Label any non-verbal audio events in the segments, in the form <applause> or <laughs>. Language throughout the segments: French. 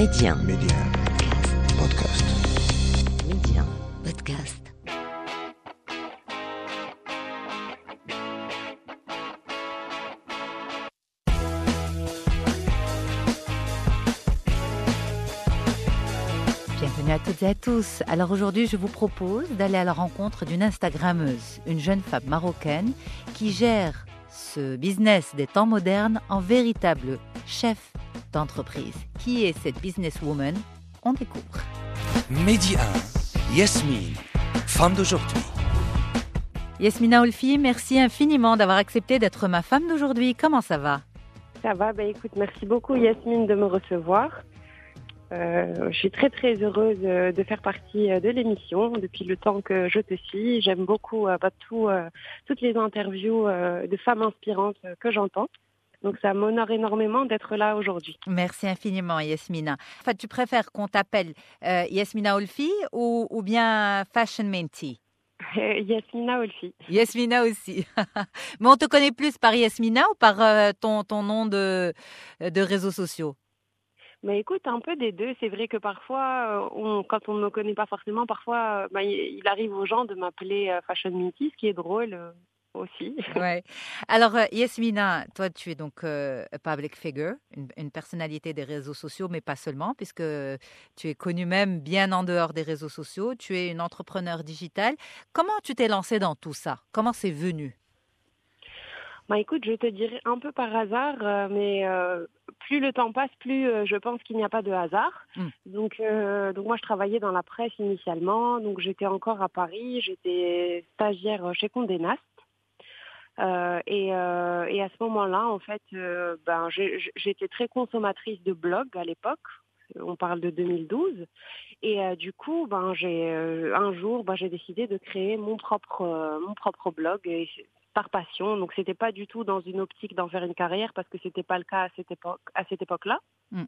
Média. Média. Podcast. Média. Podcast. Bienvenue à toutes et à tous. Alors aujourd'hui, je vous propose d'aller à la rencontre d'une Instagrammeuse, une jeune femme marocaine qui gère ce business des temps modernes en véritable chef d'entreprise. Qui est cette businesswoman? On découvre. Mehdi 1, Yasmine, femme d'aujourd'hui. Yasmina Olfi, merci infiniment d'avoir accepté d'être ma femme d'aujourd'hui. Comment ça va? Ça va, bah écoute, merci beaucoup Yasmine de me recevoir. Euh, je suis très très heureuse euh, de faire partie euh, de l'émission depuis le temps que je te suis. J'aime beaucoup euh, bah, tout, euh, toutes les interviews euh, de femmes inspirantes que j'entends. Donc ça m'honore énormément d'être là aujourd'hui. Merci infiniment, Yasmina. Enfin, tu préfères qu'on t'appelle euh, Yasmina Olfi ou, ou bien Fashion Minty? <laughs> Yasmina Olfi. Yasmina aussi. <laughs> Mais on te connaît plus par Yasmina ou par euh, ton, ton nom de, de réseaux sociaux? Mais écoute, un peu des deux. C'est vrai que parfois, euh, on, quand on ne me connaît pas forcément, parfois, euh, bah, il, arrive aux gens de m'appeler Fashion Minty, ce qui est drôle aussi. <laughs> Ouais. Alors, euh, Yasmina, toi, tu es donc euh, a public figure, une, une personnalité des réseaux sociaux, mais pas seulement, puisque tu es connue même bien en dehors des réseaux sociaux. Tu es une entrepreneur digitale. Comment tu t'es lancée dans tout ça? Comment c'est venu? Bah écoute, je te dirais un peu par hasard, euh, mais euh, plus le temps passe, plus euh, je pense qu'il n'y a pas de hasard. Mm. Donc, euh, donc moi, je travaillais dans la presse initialement, donc j'étais encore à Paris, j'étais stagiaire chez Condé Nast. Euh, et, euh, et à ce moment-là, en fait, euh, ben, j'étais très consommatrice de blogs à l'époque. On parle de 2012. Et du coup, ben, j'ai un jour, ben, j'ai décidé de créer mon propre, mon propre blog. Et par passion. Donc c'était pas du tout dans une optique d'en faire une carrière parce que c'était pas le cas à cette époque à cette époque-là. Mm.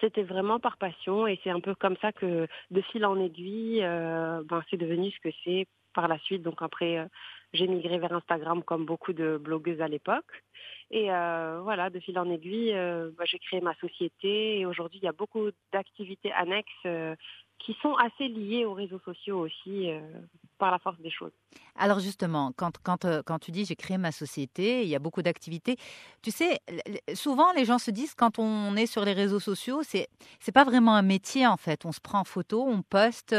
C'était vraiment par passion et c'est un peu comme ça que de fil en aiguille, ben c'est devenu ce que c'est par la suite. Donc après, j'ai migré vers Instagram comme beaucoup de blogueuses à l'époque. Et euh, voilà, de fil en aiguille, euh, ben, j'ai créé ma société et aujourd'hui il y a beaucoup d'activités annexes euh, qui sont assez liées aux réseaux sociaux aussi euh, par la force des choses. Alors justement, quand, euh, quand tu dis j'ai créé ma société, il y a beaucoup d'activités. Tu sais, souvent les gens se disent quand on est sur les réseaux sociaux, c'est c'est pas vraiment un métier en fait. On se prend en photo, on poste,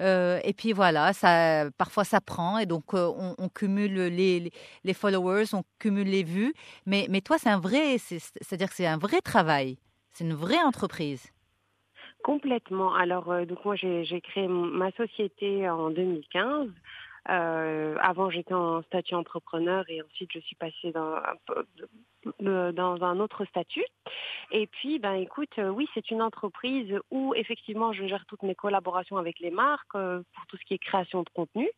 euh, et puis voilà, ça parfois ça prend et donc on, on cumule les, les, followers, on cumule les vues. Mais mais toi c'est un vrai, c'est- c'est-à-dire que c'est un vrai travail, c'est une vraie entreprise. Complètement. Alors, euh, donc moi, j'ai créé ma société en 2015. Euh, avant, j'étais en statut entrepreneur et ensuite, je suis passée dans un, dans un autre statut. Et puis, ben, écoute, euh, oui, c'est une entreprise où effectivement, je gère toutes mes collaborations avec les marques euh, pour tout ce qui est création de contenu.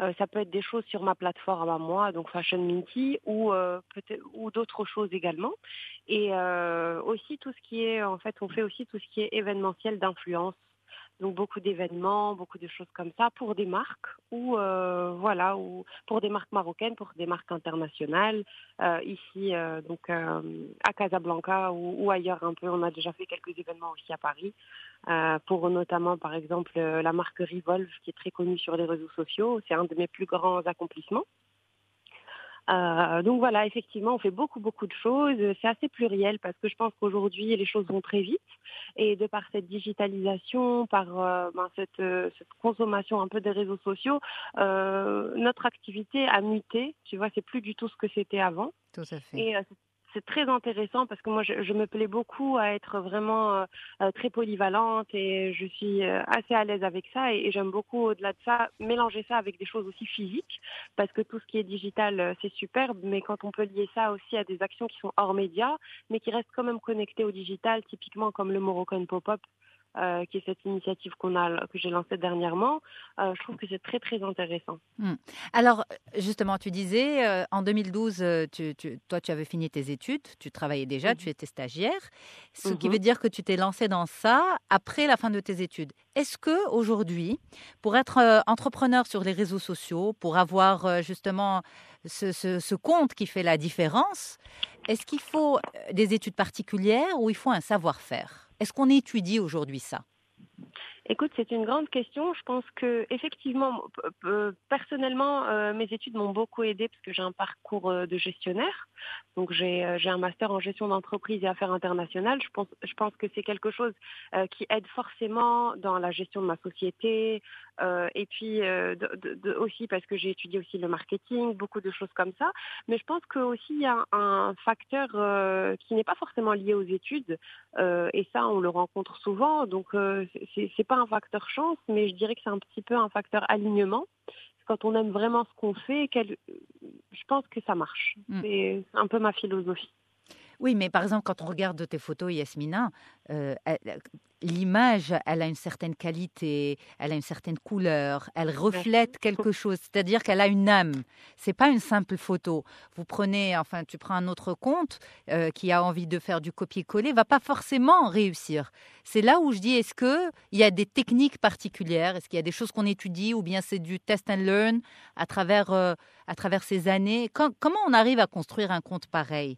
Euh, ça peut être des choses sur ma plateforme à moi, donc Fashion Minty, ou euh, peut-être ou d'autres choses également. Et euh, aussi tout ce qui est, en fait, on fait aussi tout ce qui est événementiel d'influence. Donc beaucoup d'événements, beaucoup de choses comme ça pour des marques ou euh, voilà ou pour des marques marocaines, pour des marques internationales. Euh, ici euh, donc euh, à Casablanca ou, ou ailleurs un peu, on a déjà fait quelques événements aussi à Paris euh, pour notamment par exemple euh, la marque Revolve qui est très connue sur les réseaux sociaux. C'est un de mes plus grands accomplissements. Euh, donc voilà, effectivement, on fait beaucoup, beaucoup de choses. C'est assez pluriel parce que je pense qu'aujourd'hui, les choses vont très vite. Et de par cette digitalisation, par euh, ben, cette, euh, cette consommation un peu des réseaux sociaux, euh, notre activité a muté. Tu vois, c'est plus du tout ce que c'était avant. Tout à fait. Et euh, c'est- très intéressant parce que moi, je, je me plais beaucoup à être vraiment euh, euh, très polyvalente et je suis euh, assez à l'aise avec ça. Et, et j'aime beaucoup, au-delà de ça, mélanger ça avec des choses aussi physiques parce que tout ce qui est digital, euh, c'est superbe. Mais quand on peut lier ça aussi à des actions qui sont hors médias, mais qui restent quand même connectées au digital, typiquement comme le Moroccan Pop-up, euh, qui est cette initiative qu'on a, que j'ai lancée dernièrement, euh, je trouve que c'est très, très intéressant. Alors, justement, tu disais, euh, en 2012, euh, tu, tu- toi, tu avais fini tes études, tu travaillais déjà, Mhm. tu étais stagiaire, ce qui Mhm. veut dire que tu t'es lancé dans ça après la fin de tes études. Est-ce que aujourd'hui, pour être entrepreneur sur les réseaux sociaux, pour avoir justement ce, ce- ce compte qui fait la différence, est-ce qu'il faut des études particulières ou il faut un savoir-faire? Est-ce qu'on étudie aujourd'hui ça? Écoute, c'est une grande question. Je pense que effectivement, personnellement, euh, mes études m'ont beaucoup aidé parce que j'ai un parcours euh, de gestionnaire. Donc j'ai un master en gestion d'entreprise et affaires internationales. Je pense, je pense que c'est quelque chose qui aide forcément dans la gestion de ma société. et puis aussi parce que j'ai étudié aussi le marketing, beaucoup de choses comme ça. Mais je pense qu'aussi il y a un facteur qui n'est pas forcément lié aux études. et ça, on le rencontre souvent. Donc c'est pas un facteur chance, mais je dirais que c'est un petit peu un facteur alignement. Quand on aime vraiment ce qu'on fait, je pense que ça marche. Mm. C'est un peu ma philosophie. Oui, mais par exemple, quand on regarde tes photos, Yasmina, euh, l'image, elle a une certaine qualité, elle a une certaine couleur, elle reflète quelque chose, c'est-à-dire qu'elle a une âme. C'est pas une simple photo. Vous prenez, enfin, tu prends un autre compte euh, qui a envie de faire du copier-coller, va pas forcément réussir. C'est là où je dis, est-ce que il y a des techniques particulières, est-ce qu'il y a des choses qu'on étudie, ou bien c'est du test and learn à travers euh, à travers ces années? comment on arrive à construire un compte pareil?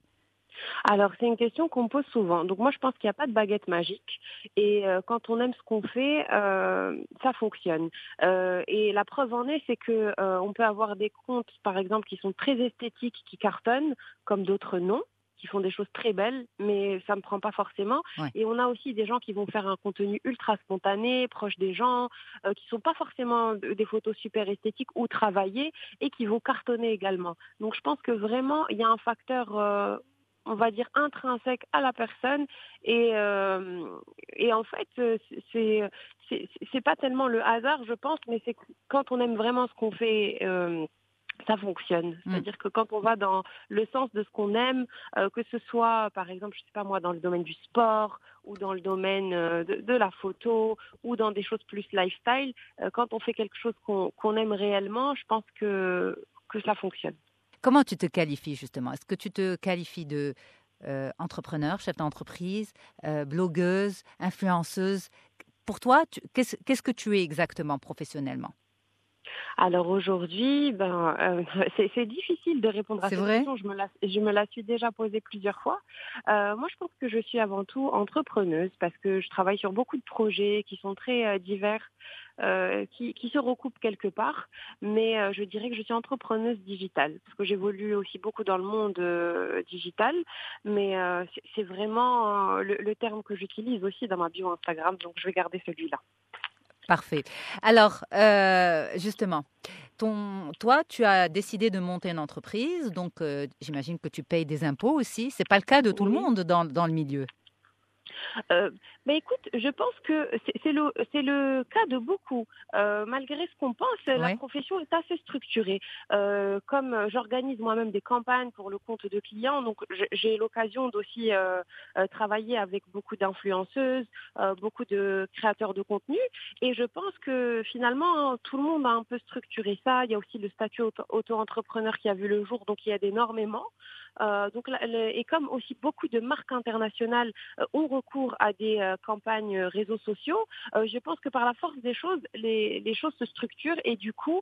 Alors, c'est une question qu'on pose souvent. Donc, moi, je pense qu'il n'y a pas de baguette magique. Et euh, quand on aime ce qu'on fait, euh, ça fonctionne. Euh, et la preuve en est, c'est que on peut avoir des comptes, par exemple, qui sont très esthétiques, qui cartonnent, comme d'autres non qui font des choses très belles, mais ça ne me prend pas forcément. Et on a aussi des gens qui vont faire un contenu ultra spontané, proche des gens, qui sont pas forcément des photos super esthétiques ou travaillées et qui vont cartonner également. Donc je pense que vraiment, il y a un facteur on va dire intrinsèque à la personne et euh, et en fait euh, c'est c'est pas tellement le hasard je pense mais c'est quand on aime vraiment ce qu'on fait euh, ça fonctionne. Mm. C'est-à-dire que quand on va dans le sens de ce qu'on aime, que ce soit par exemple, je sais pas moi, dans le domaine du sport ou dans le domaine de, la photo ou dans des choses plus lifestyle, quand on fait quelque chose qu'on aime réellement, je pense que que cela fonctionne. Comment tu te qualifies justement? Est-ce que tu te qualifies de euh, entrepreneur, chef d'entreprise, euh, blogueuse, influenceuse? Pour toi, qu'est-ce que tu es exactement professionnellement? Alors aujourd'hui, ben, euh, <laughs> c'est difficile de répondre à cette question. Je me, la, je me la suis déjà posée plusieurs fois. Euh, moi, je pense que je suis avant tout entrepreneuse parce que je travaille sur beaucoup de projets qui sont très euh, divers, qui, qui, se recoupent quelque part. Mais je dirais que je suis entrepreneuse digitale parce que j'évolue aussi beaucoup dans le monde digital. Mais c'est vraiment le, le terme que j'utilise aussi dans ma bio Instagram, donc je vais garder celui-là. Parfait. Alors, euh, justement, ton, toi, tu as décidé de monter une entreprise, donc euh, j'imagine que tu payes des impôts aussi. C'est pas le cas de tout le monde dans, dans le milieu. Euh, mais écoute, je pense que c'est le, le cas de beaucoup. Euh, malgré ce qu'on pense, la profession est assez structurée. Euh, comme j'organise moi-même des campagnes pour le compte de clients, donc j'ai l'occasion d'aussi travailler avec beaucoup d'influenceuses, beaucoup de créateurs de contenu. Et je pense que finalement, tout le monde a un peu structuré ça. Il y a aussi le statut auto-entrepreneur qui a vu le jour, donc il y a énormément. Euh, donc, et comme aussi beaucoup de marques internationales euh, ont recours à des euh, campagnes réseaux sociaux, je pense que par la force des choses, les, les choses se structurent et du coup,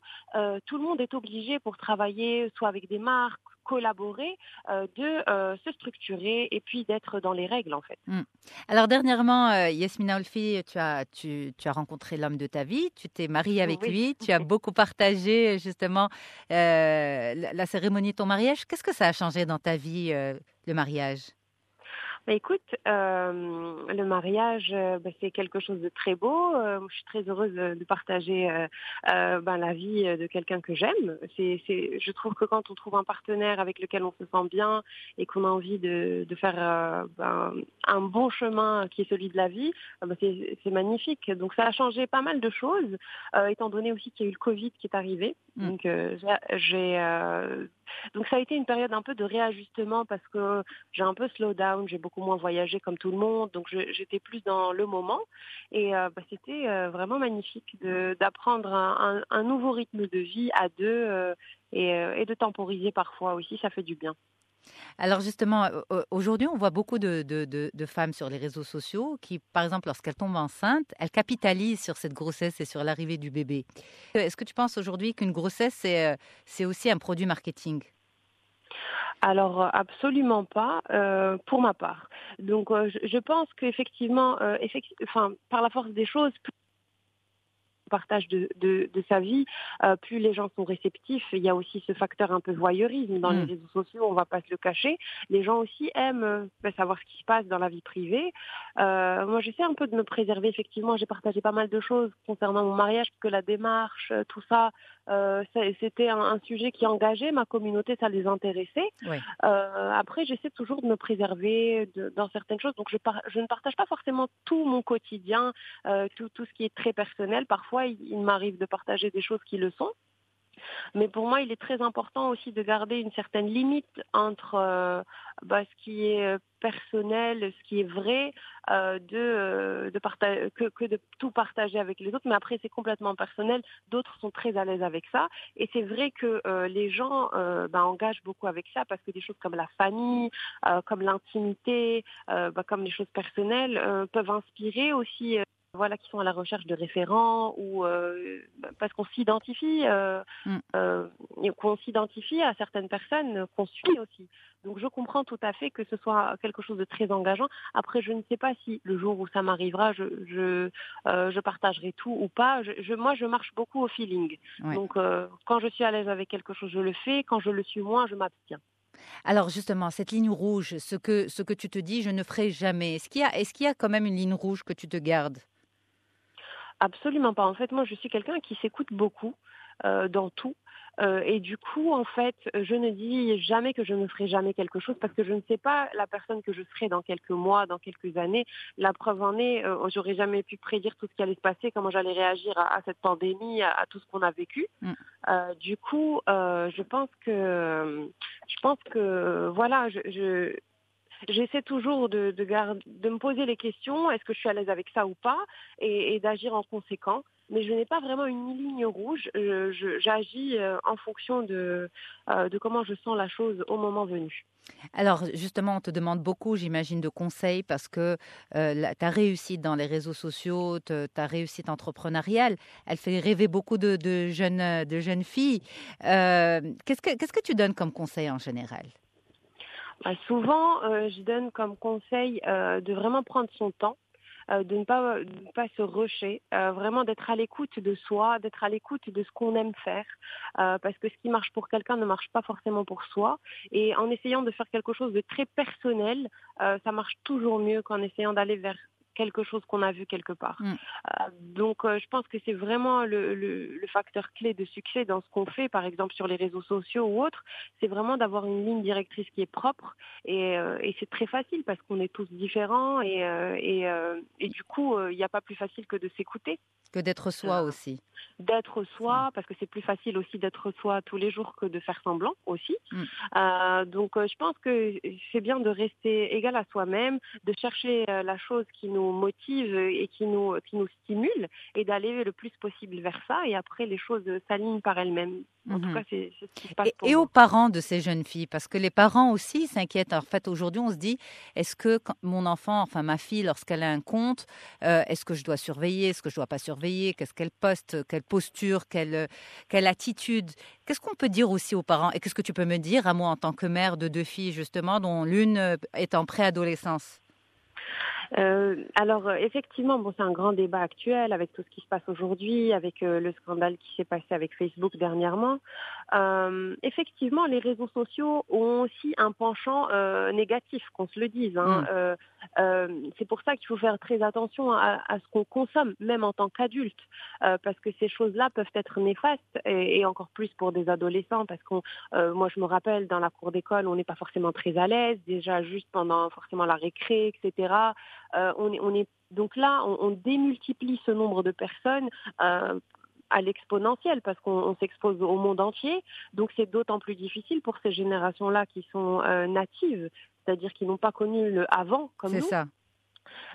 tout le monde est obligé pour travailler soit avec des marques, collaborer, euh, de euh, se structurer et puis d'être dans les règles en fait. Hmm. Alors dernièrement, euh, Yasmina Olfi, tu as, tu, tu as rencontré l'homme de ta vie, tu t'es mariée avec lui, <laughs> tu as beaucoup partagé justement la, cérémonie de ton mariage. Qu'est-ce que ça a changé dans ta vie, le mariage? Bah, écoute, euh, le mariage, euh, bah, c'est quelque chose de très beau. Euh, je suis très heureuse de partager ben, la vie de quelqu'un que j'aime. C'est, c'est, je trouve que quand on trouve un partenaire avec lequel on se sent bien et qu'on a envie de, de faire ben, un bon chemin qui est celui de la vie, ben, c'est, c'est magnifique. Donc ça a changé pas mal de choses, étant donné aussi qu'il y a eu le Covid qui est arrivé. Mmh. Donc j'ai donc ça a été une période un peu de réajustement parce que j'ai un peu slow down, j'ai beaucoup moins voyagé comme tout le monde, donc j'étais plus dans le moment. Et euh, bah, c'était euh, vraiment magnifique d'apprendre un, nouveau rythme de vie à deux euh, et de temporiser parfois aussi, ça fait du bien. Alors justement, aujourd'hui, on voit beaucoup de, femmes sur les réseaux sociaux qui, par exemple, lorsqu'elles tombent enceintes, elles capitalisent sur cette grossesse et sur l'arrivée du bébé. Est-ce que tu penses aujourd'hui qu'une grossesse, c'est aussi un produit marketing? Alors absolument pas, euh, pour ma part. Donc euh, je, je, pense qu'effectivement, euh, enfin, par la force des choses, partage de, de, de sa vie, euh, plus les gens sont réceptifs. Il y a aussi ce facteur un peu voyeurisme dans mm. les réseaux sociaux, on va pas se le cacher. Les gens aussi aiment euh, ben, savoir ce qui se passe dans la vie privée. Euh, moi, j'essaie un peu de me préserver. Effectivement, j'ai partagé pas mal de choses concernant mon mariage, parce que la démarche, euh, tout ça, euh, c'était un, un, sujet qui engageait ma communauté, ça les intéressait. Oui. Euh, après, j'essaie toujours de me préserver de, dans certaines choses. Donc, je, par, je, ne partage pas forcément tout mon quotidien, euh, tout, tout ce qui est très personnel. Parfois, il, il m'arrive de partager des choses qui le sont. Mais pour moi, il est très important aussi de garder une certaine limite entre euh, bah, ce qui est personnel, ce qui est vrai, euh, de, euh, de que, que, de tout partager avec les autres. Mais après, c'est complètement personnel. D'autres sont très à l'aise avec ça. Et c'est vrai que euh, les gens euh, bah, engagent beaucoup avec ça parce que des choses comme la famille, euh, comme l'intimité, bah, comme les choses personnelles peuvent inspirer aussi voilà, qui sont à la recherche de référents ou euh, parce qu'on s'identifie, euh, mm. euh, qu'on s'identifie à certaines personnes qu'on suit aussi. Donc je comprends tout à fait que ce soit quelque chose de très engageant. Après, je ne sais pas si le jour où ça m'arrivera, je je, je partagerai tout ou pas. Je, je, moi, je marche beaucoup au feeling. Ouais. Donc quand je suis à l'aise avec quelque chose, je le fais. Quand je le suis moins, je m'abstiens. Alors justement, cette ligne rouge, ce que, ce que tu te dis, je ne ferai jamais. Est-ce qu'il y, est qu y, a quand même une ligne rouge que tu te gardes? Absolument pas. En fait, moi, je suis quelqu'un qui s'écoute beaucoup euh, dans tout. Euh, et du coup, en fait, je ne dis jamais que je ne ferai jamais quelque chose parce que je ne sais pas la personne que je serai dans quelques mois, dans quelques années. La preuve en est, euh, j'aurais jamais pu prédire tout ce qui allait se passer, comment j'allais réagir à, à, cette pandémie, à, à, tout ce qu'on a vécu. Mm. Euh, du coup, euh, je pense que, je pense que, voilà, je, je j'essaie toujours de, me poser les questions, est-ce que je suis à l'aise avec ça ou pas, et, d'agir en conséquent. Mais je n'ai pas vraiment une ligne rouge, j'agis euh, en fonction de, euh, de comment je sens la chose au moment venu. Alors justement, on te demande beaucoup, j'imagine, de conseils parce que euh, ta réussite dans les réseaux sociaux, ta réussite entrepreneuriale, elle fait rêver beaucoup de, jeunes, filles. Qu'est-ce que, qu'est-ce que tu donnes comme conseil en général? Bah, souvent, euh, je donne comme conseil euh, de vraiment prendre son temps, euh, de ne pas, de ne pas se rusher, euh, vraiment d'être à l'écoute de soi, d'être à l'écoute de ce qu'on aime faire, euh, parce que ce qui marche pour quelqu'un ne marche pas forcément pour soi. Et en essayant de faire quelque chose de très personnel, euh, ça marche toujours mieux qu'en essayant d'aller vers quelque chose qu'on a vu quelque part. Mm. Euh, donc, euh, je pense que c'est vraiment le, le, le, facteur clé de succès dans ce qu'on fait, par exemple sur les réseaux sociaux ou autres, c'est vraiment d'avoir une ligne directrice qui est propre. Et, euh, et c'est très facile parce qu'on est tous différents et, et, et, du coup, il n'y a pas plus facile que de s'écouter. Que d'être soi aussi. D'être soi, parce que c'est plus facile aussi d'être soi tous les jours que de faire semblant aussi. Mm. donc, je pense que c'est bien de rester égal à soi-même, de chercher la chose qui nous motive et qui nous, qui nous stimule et d'aller le plus possible vers ça. Et après, les choses s'alignent par elles-mêmes. En mmh. tout cas, c'est ce qui se passe. Et, et aux parents de ces jeunes filles, parce que les parents aussi s'inquiètent. En fait, aujourd'hui, on se dit est-ce que mon enfant, enfin ma fille, lorsqu'elle a un compte, euh, est-ce que je dois surveiller Est-ce que je dois pas surveiller Qu'est-ce qu'elle poste Quelle posture Quelle, quelle attitude? Qu'est-ce qu'on peut dire aussi aux parents? Et qu'est-ce que tu peux me dire à moi en tant que mère de deux filles, justement, dont l'une est en préadolescence? Euh, alors euh, effectivement, bon, c'est un grand débat actuel avec tout ce qui se passe aujourd'hui, avec euh, le scandale qui s'est passé avec Facebook dernièrement. Euh, effectivement, les réseaux sociaux ont aussi un penchant euh, négatif, qu'on se le dise. Hein. Mmh. c'est pour ça qu'il faut faire très attention à, à ce qu'on consomme, même en tant qu'adulte, parce que ces choses-là peuvent être néfastes et, et, encore plus pour des adolescents, parce qu'on, moi, je me rappelle dans la cour d'école, on n'est pas forcément très à l'aise, déjà juste pendant forcément la récré, etc. Euh, on, est, on est donc là, on, on, démultiplie ce nombre de personnes euh, à l'exponentielle parce qu'on s'expose au monde entier. Donc c'est d'autant plus difficile pour ces générations-là qui sont euh, natives, c'est-à-dire qui n'ont pas connu le avant comme nous. C'est ça.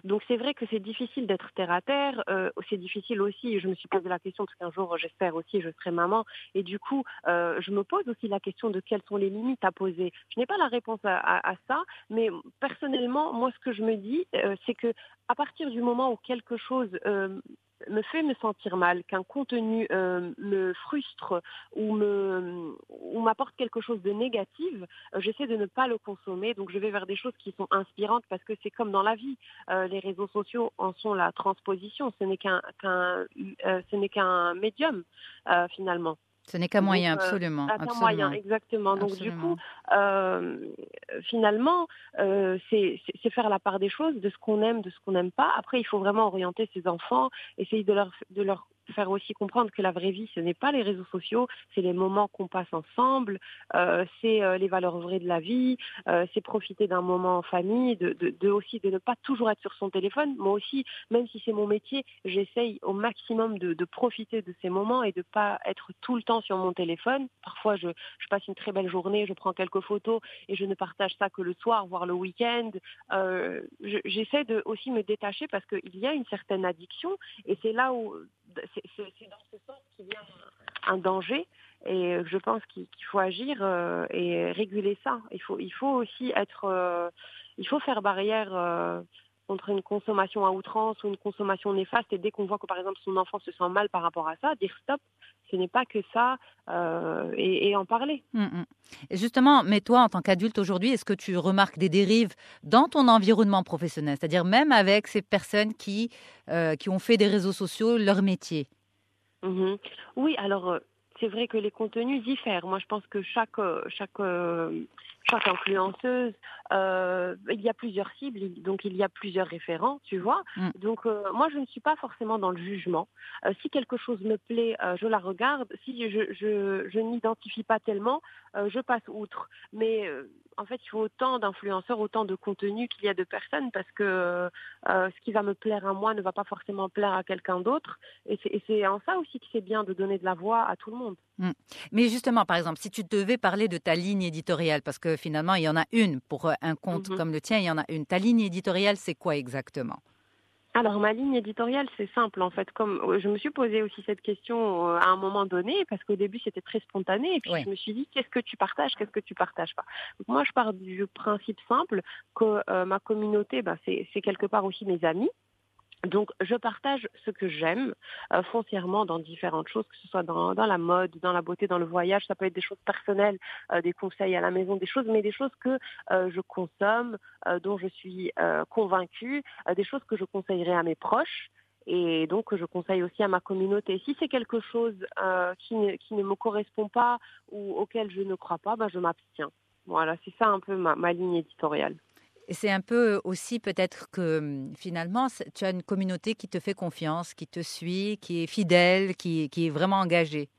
Donc c'est vrai que c'est difficile d'être terre à terre. Euh, c'est difficile aussi. Je me suis posé la question parce qu'un jour j'espère aussi je serai maman et du coup euh, je me pose aussi la question de quelles sont les limites à poser. Je n'ai pas la réponse à, à, à, ça, mais personnellement moi ce que je me dis euh, c'est que à partir du moment où quelque chose me fait me sentir mal, qu'un contenu euh, me frustre ou me ou m'apporte quelque chose de négatif, euh, j'essaie de ne pas le consommer. Donc je vais vers des choses qui sont inspirantes parce que c'est comme dans la vie. Euh, les réseaux sociaux en sont la transposition. Ce n'est qu'un qu'un ce n'est qu'un médium finalement. Ce n'est qu'un moyen, absolument. Un moyen, exactement. Donc du coup, euh, finalement, euh, c'est faire la part des choses, de ce qu'on aime, de ce qu'on n'aime pas. Après, il faut vraiment orienter ses enfants, essayer de leur, de leur faire aussi comprendre que la vraie vie, ce n'est pas les réseaux sociaux, c'est les moments qu'on passe ensemble, euh, c'est euh, les valeurs vraies de la vie, euh, c'est profiter d'un moment en famille, de, de, de, aussi de ne pas toujours être sur son téléphone. Moi aussi, même si c'est mon métier, j'essaye au maximum de, de, profiter de ces moments et de pas être tout le temps sur mon téléphone. Parfois, je, je passe une très belle journée, je prends quelques photos et je ne partage ça que le soir, voire le week-end. Euh, j'essaie de aussi me détacher parce qu'il y a une certaine addiction et c'est là où c'est dans ce sens qu'il y a un danger et je pense qu'il faut agir euh, et réguler ça. Il faut, il faut aussi être, euh, il faut faire barrière euh, contre une consommation à outrance ou une consommation néfaste. Et dès qu'on voit que par exemple son enfant se sent mal par rapport à ça, dire stop, ce n'est pas que ça et, en parler. Hum, hum. justement, mais toi en tant qu'adulte aujourd'hui, est-ce que tu remarques des dérives dans ton environnement professionnel, c'est-à-dire même avec ces personnes qui, qui ont fait des réseaux sociaux leur métier? Mmh Oui, alors c'est vrai que les contenus diffèrent. Moi, je pense que chaque chaque chaque influenceuse, euh, il y a plusieurs cibles, donc il y a plusieurs référents, tu vois. Mm. Donc euh, moi, je ne suis pas forcément dans le jugement. Euh, si quelque chose me plaît, euh, je la regarde. Si je, je, je n'identifie pas tellement, euh, je passe outre. Mais euh, en fait, il faut autant d'influenceurs, autant de contenu qu'il y a de personnes parce que ce qui va me plaire à moi ne va pas forcément plaire à quelqu'un d'autre. Et c'est en ça aussi que c'est bien de donner de la voix à tout le monde. Mm. Mais justement, par exemple, si tu devais parler de ta ligne éditoriale, parce que finalement, il y en a une pour un compte mm-hmm. comme le tien, il y en a une. Ta ligne éditoriale, c'est quoi exactement? Alors ma ligne éditoriale, c'est simple en fait. Comme euh, je me suis posé aussi cette question euh, à un moment donné, parce qu'au début c'était très spontané, et puis je me suis dit qu'est-ce que tu partages, qu'est-ce que tu partages pas? Donc moi je pars du principe simple que euh, ma communauté, bah, c'est quelque part aussi mes amis. Donc, je partage ce que j'aime euh, foncièrement dans différentes choses, que ce soit dans, dans, la mode, dans la beauté, dans le voyage. Ça peut être des choses personnelles, euh, des conseils à la maison, des choses, mais des choses que euh, je consomme, euh, dont je suis euh, convaincue, euh, des choses que je conseillerais à mes proches et donc que je conseille aussi à ma communauté. Si c'est quelque chose qui ne, qui, ne, me correspond pas ou auquel je ne crois pas, ben je m'abstiens. Voilà, c'est ça un peu ma, ma ligne éditoriale c'est un peu aussi peut-être que hum, finalement, tu as une communauté qui te fait confiance, qui te suit, qui est fidèle, qui, qui est vraiment engagée.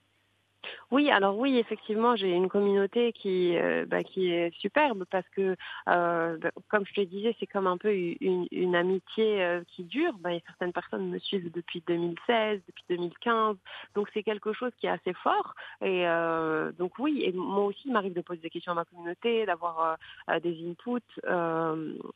Oui, alors oui, effectivement, j'ai une communauté qui, euh, bah, qui est superbe parce que, euh, bah, comme je te disais, c'est comme un peu une, amitié euh, qui dure. Bah, certaines personnes me suivent depuis 2016, depuis 2015, donc c'est quelque chose qui est assez fort. Et donc oui, et moi aussi, il m'arrive de poser des questions à ma communauté, d'avoir des inputs,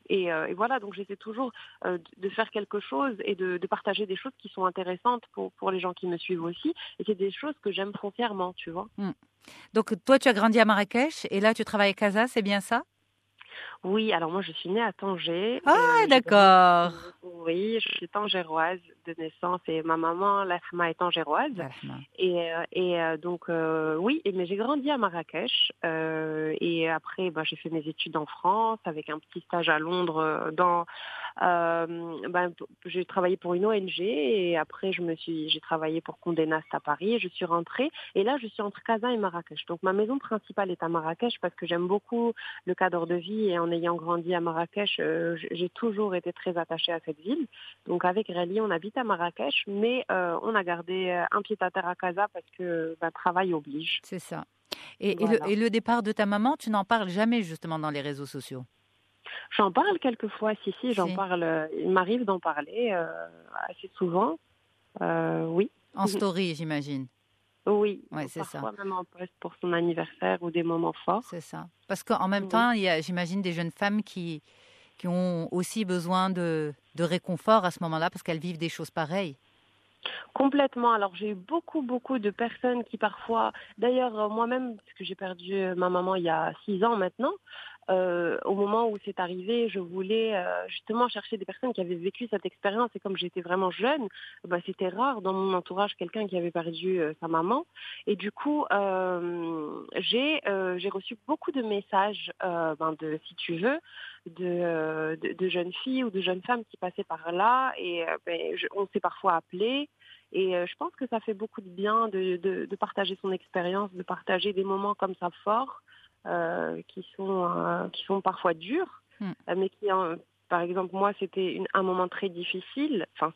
et, voilà. Donc j'essaie toujours de faire quelque chose et de, de, partager des choses qui sont intéressantes pour pour les gens qui me suivent aussi. Et c'est des choses que j'aime foncièrement tu vois. Mmh. Donc toi, tu as grandi à Marrakech et là, tu travailles à Casa, c'est bien ça? Oui, alors moi je suis née à Tanger. Ah, d'accord. Oui, je suis tangéroise de naissance et ma maman, la femme est tangéroise. Et, euh, et euh, donc, euh, oui, mais j'ai grandi à Marrakech. Euh, et après, bah, j'ai fait mes études en France avec un petit stage à Londres dans euh, ben, j'ai travaillé pour une ONG et après je me suis, j'ai travaillé pour Condé Nast à Paris et je suis rentrée. Et là, je suis entre Casa et Marrakech. Donc ma maison principale est à Marrakech parce que j'aime beaucoup le cadre de vie et en ayant grandi à Marrakech, euh, j'ai toujours été très attachée à cette ville. Donc avec Rally, on habite à Marrakech, mais euh, on a gardé euh, un pied à terre à Casa parce que ben, travail oblige. C'est ça. Et, voilà. et, le, et le départ de ta maman, tu n'en parles jamais justement dans les réseaux sociaux? J'en parle quelquefois, si, si, j'en si. parle. Il m'arrive d'en parler euh, assez souvent. Euh, oui. En story, j'imagine. Oui, ouais, c'est ça. même en poste pour son anniversaire ou des moments forts. C'est ça. Parce qu'en même oui. temps, il y a, j'imagine, des jeunes femmes qui, qui ont aussi besoin de, de réconfort à ce moment-là parce qu'elles vivent des choses pareilles. Complètement. Alors j'ai eu beaucoup, beaucoup de personnes qui parfois, d'ailleurs euh, moi-même, parce que j'ai perdu euh, ma maman il y a six ans maintenant, euh, au moment où c'est arrivé, je voulais euh, justement chercher des personnes qui avaient vécu cette expérience. Et comme j'étais vraiment jeune, bah, c'était rare dans mon entourage quelqu'un qui avait perdu euh, sa maman. Et du coup, j'ai j'ai reçu beaucoup de messages, ben, de si tu veux, de, de, jeunes filles ou de jeunes femmes qui passaient par là. Et ben, on s'est parfois appelé. Et je pense que ça fait beaucoup de bien de, de, de partager son expérience, de partager des moments comme ça forts. Euh, qui sont euh, qui sont parfois durs, mm. mais qui par exemple, moi, c'était un moment très difficile. Enfin,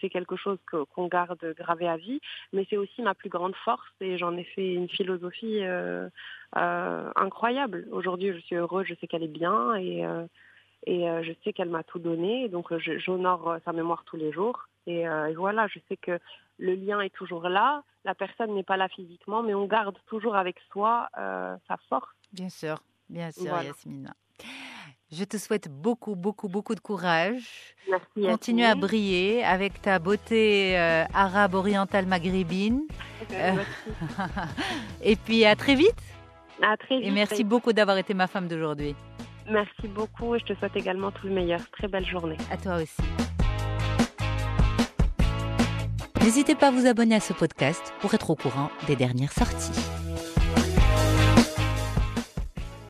c'est quelque chose qu'on garde gravé à vie, mais c'est aussi ma plus grande force et j'en ai fait une philosophie euh, euh, incroyable. Aujourd'hui, je suis heureuse, je sais qu'elle est bien et, euh, et je sais qu'elle m'a tout donné. Donc, j'honore sa mémoire tous les jours. Et, et, voilà, je sais que le lien est toujours là. La personne n'est pas là physiquement, mais on garde toujours avec soi sa force Bien sûr, bien sûr, voilà. Yasmina. Je te souhaite beaucoup, beaucoup, beaucoup de courage. Merci. Continue à briller avec ta beauté euh, arabe orientale maghrébine. Euh, <laughs> et puis à très vite. À très vite. Et merci beaucoup d'avoir été ma femme d'aujourd'hui. Merci beaucoup et je te souhaite également tout le meilleur. Très belle journée. À toi aussi. N'hésitez pas à vous abonner à ce podcast pour être au courant des dernières sorties.